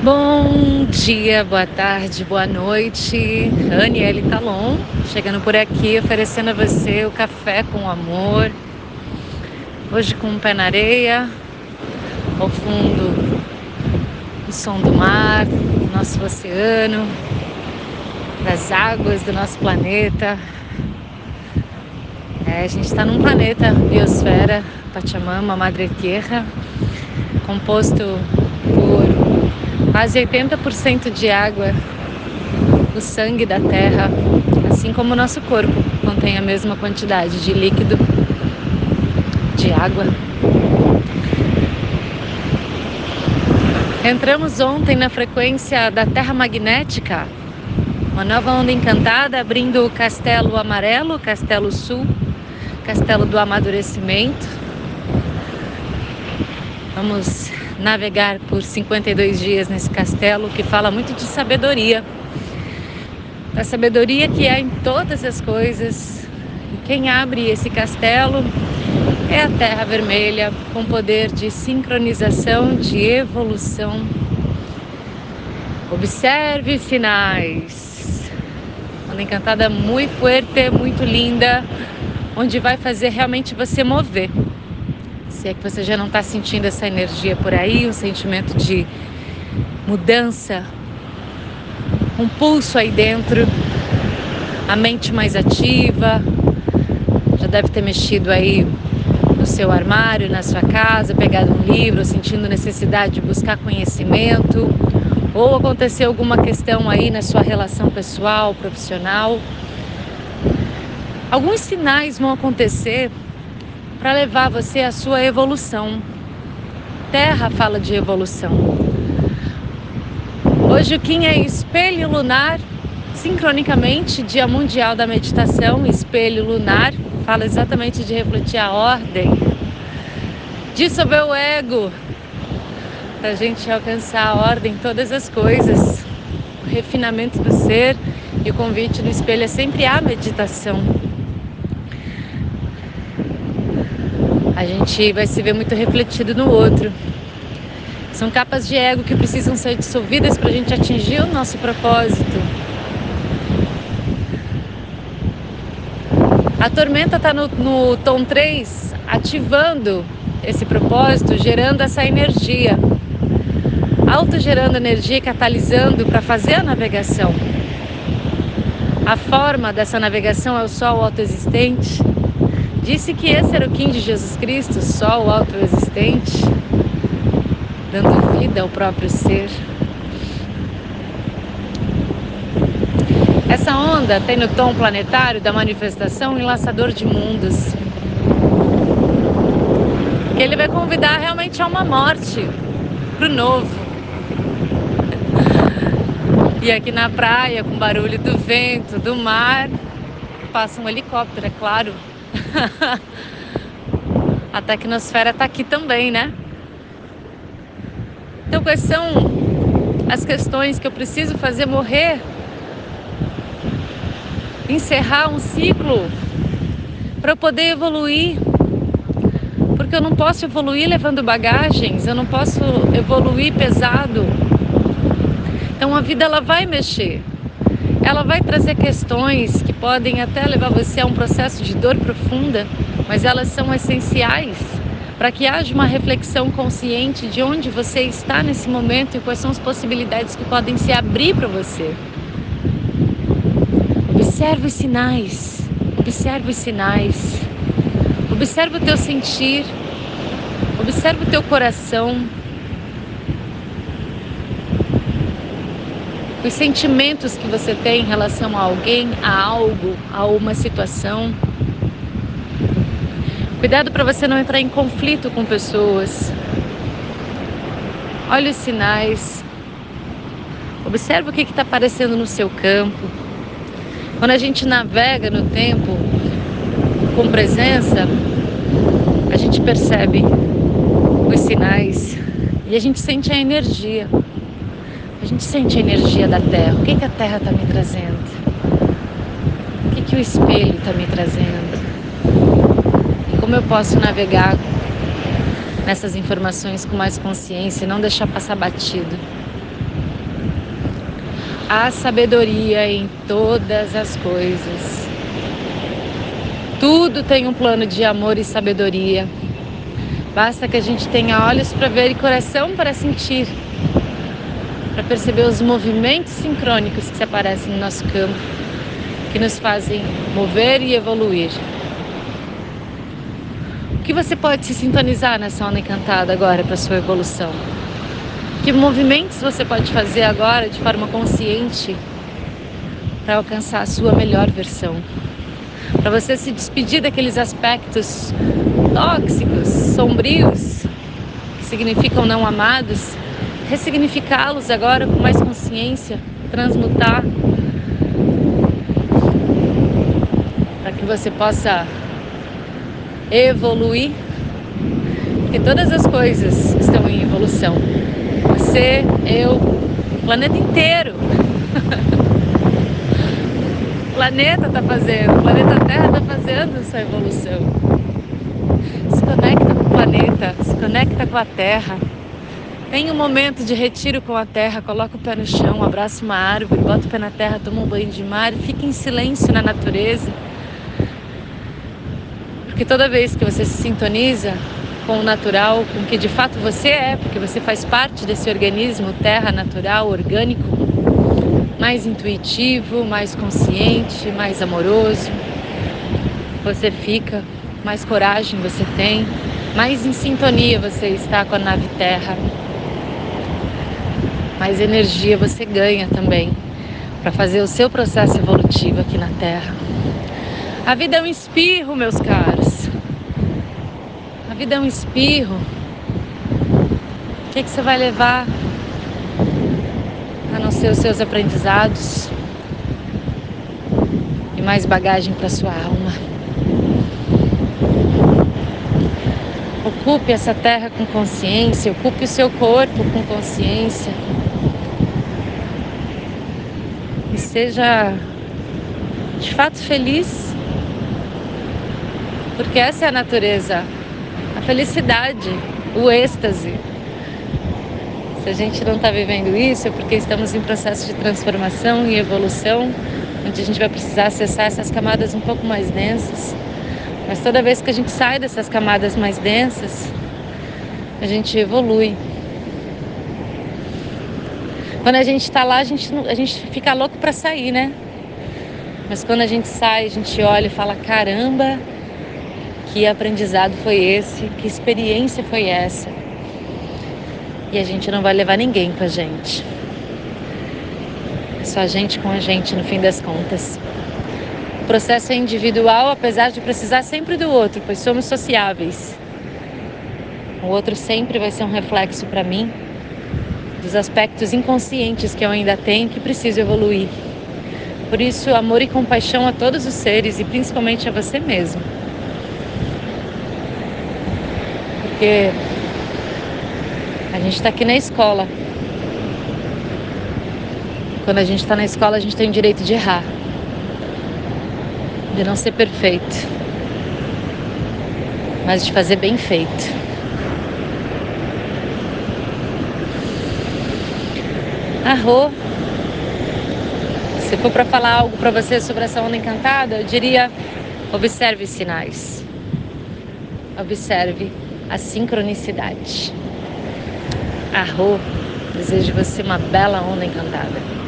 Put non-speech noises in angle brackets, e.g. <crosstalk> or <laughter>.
Bom dia, boa tarde, boa noite. Aniele Talon, chegando por aqui oferecendo a você o café com amor. Hoje com um pé na areia, ao fundo o som do mar, do nosso oceano, das águas do nosso planeta. É, a gente está num planeta biosfera, Pachamama, Madre Tierra, composto quase 80% de água do sangue da terra, assim como o nosso corpo contém a mesma quantidade de líquido, de água. Entramos ontem na frequência da Terra Magnética, uma nova onda encantada abrindo o Castelo Amarelo, Castelo Sul, Castelo do Amadurecimento. Vamos navegar por 52 dias nesse castelo que fala muito de sabedoria. Da sabedoria que há em todas as coisas. E quem abre esse castelo é a Terra Vermelha, com poder de sincronização, de evolução. Observe sinais. Uma encantada muito forte, muito linda, onde vai fazer realmente você mover. Se é que você já não está sentindo essa energia por aí, um sentimento de mudança, um pulso aí dentro, a mente mais ativa, já deve ter mexido aí no seu armário, na sua casa, pegado um livro, sentindo necessidade de buscar conhecimento, ou aconteceu alguma questão aí na sua relação pessoal, profissional. Alguns sinais vão acontecer para levar você à sua evolução. Terra fala de evolução. Hoje o Kim é espelho lunar, sincronicamente, Dia Mundial da Meditação, espelho lunar, fala exatamente de refletir a ordem, dissolver o ego, para a gente alcançar a ordem em todas as coisas, o refinamento do ser e o convite do espelho é sempre a meditação. A gente vai se ver muito refletido no outro. São capas de ego que precisam ser dissolvidas para a gente atingir o nosso propósito. A tormenta está no, no tom 3, ativando esse propósito, gerando essa energia, autogerando energia, catalisando para fazer a navegação. A forma dessa navegação é o sol autoexistente Disse que esse era o Kim de Jesus Cristo, só o autoexistente, dando vida ao próprio ser. Essa onda tem no tom planetário da manifestação um enlaçador de mundos. Que ele vai convidar realmente a uma morte, para o novo. E aqui na praia, com barulho do vento, do mar, passa um helicóptero, é claro, <laughs> a tecnosfera está aqui também, né? Então, quais são as questões que eu preciso fazer morrer? Encerrar um ciclo para eu poder evoluir. Porque eu não posso evoluir levando bagagens, eu não posso evoluir pesado. Então a vida ela vai mexer ela vai trazer questões que podem até levar você a um processo de dor profunda, mas elas são essenciais para que haja uma reflexão consciente de onde você está nesse momento e quais são as possibilidades que podem se abrir para você. Observe os sinais, observe os sinais, observe o teu sentir, observe o teu coração, os sentimentos que você tem em relação a alguém, a algo, a uma situação. Cuidado para você não entrar em conflito com pessoas. Olhe os sinais. Observe o que está aparecendo no seu campo. Quando a gente navega no tempo com presença, a gente percebe os sinais e a gente sente a energia. A gente sente a energia da Terra. O que, que a Terra está me trazendo? O que, que o espelho está me trazendo? E como eu posso navegar nessas informações com mais consciência e não deixar passar batido? há sabedoria em todas as coisas. Tudo tem um plano de amor e sabedoria. Basta que a gente tenha olhos para ver e coração para sentir, para perceber os movimentos sincrônicos que se aparecem no nosso campo, que nos fazem mover e evoluir. O que você pode se sintonizar nessa onda encantada agora para sua evolução? Que movimentos você pode fazer agora de forma consciente para alcançar a sua melhor versão? Para você se despedir daqueles aspectos tóxicos, sombrios, que significam não amados, ressignificá-los agora com mais consciência, transmutar, para que você possa evoluir, porque todas as coisas estão em evolução. Você, eu, o planeta inteiro. o planeta está fazendo, o planeta Terra está fazendo essa evolução. Se conecta com o planeta, se conecta com a Terra. Tem um momento de retiro com a terra, coloca o pé no chão, abraça uma árvore, bota o pé na terra, toma um banho de mar, fica em silêncio na natureza. Porque toda vez que você se sintoniza com o natural, com o que de fato você é, porque você faz parte desse organismo terra natural, orgânico, mais intuitivo, mais consciente, mais amoroso. Você fica, mais coragem você tem, mais em sintonia você está com a nave Terra. Mais energia você ganha também para fazer o seu processo evolutivo aqui na Terra. A vida é um espirro, meus caros vida é um espirro. O que, que você vai levar a não ser os seus aprendizados e mais bagagem para sua alma? Ocupe essa terra com consciência, ocupe o seu corpo com consciência. E seja de fato feliz, porque essa é a natureza a felicidade, o êxtase. Se a gente não está vivendo isso, é porque estamos em processo de transformação e evolução, onde a gente vai precisar acessar essas camadas um pouco mais densas. Mas toda vez que a gente sai dessas camadas mais densas, a gente evolui. Quando a gente está lá, a gente, a gente fica louco para sair, né? Mas quando a gente sai, a gente olha e fala: caramba, que aprendizado foi esse? Que experiência foi essa? E a gente não vai levar ninguém com a gente. É só a gente com a gente no fim das contas. O processo é individual, apesar de precisar sempre do outro, pois somos sociáveis. O outro sempre vai ser um reflexo para mim dos aspectos inconscientes que eu ainda tenho que preciso evoluir. Por isso, amor e compaixão a todos os seres e principalmente a você mesmo. porque a gente está aqui na escola. Quando a gente está na escola, a gente tem o direito de errar, de não ser perfeito, mas de fazer bem feito. Arro. Se for para falar algo para você sobre essa onda encantada, eu diria: observe os sinais. Observe a sincronicidade. Arro, desejo você uma bela onda encantada.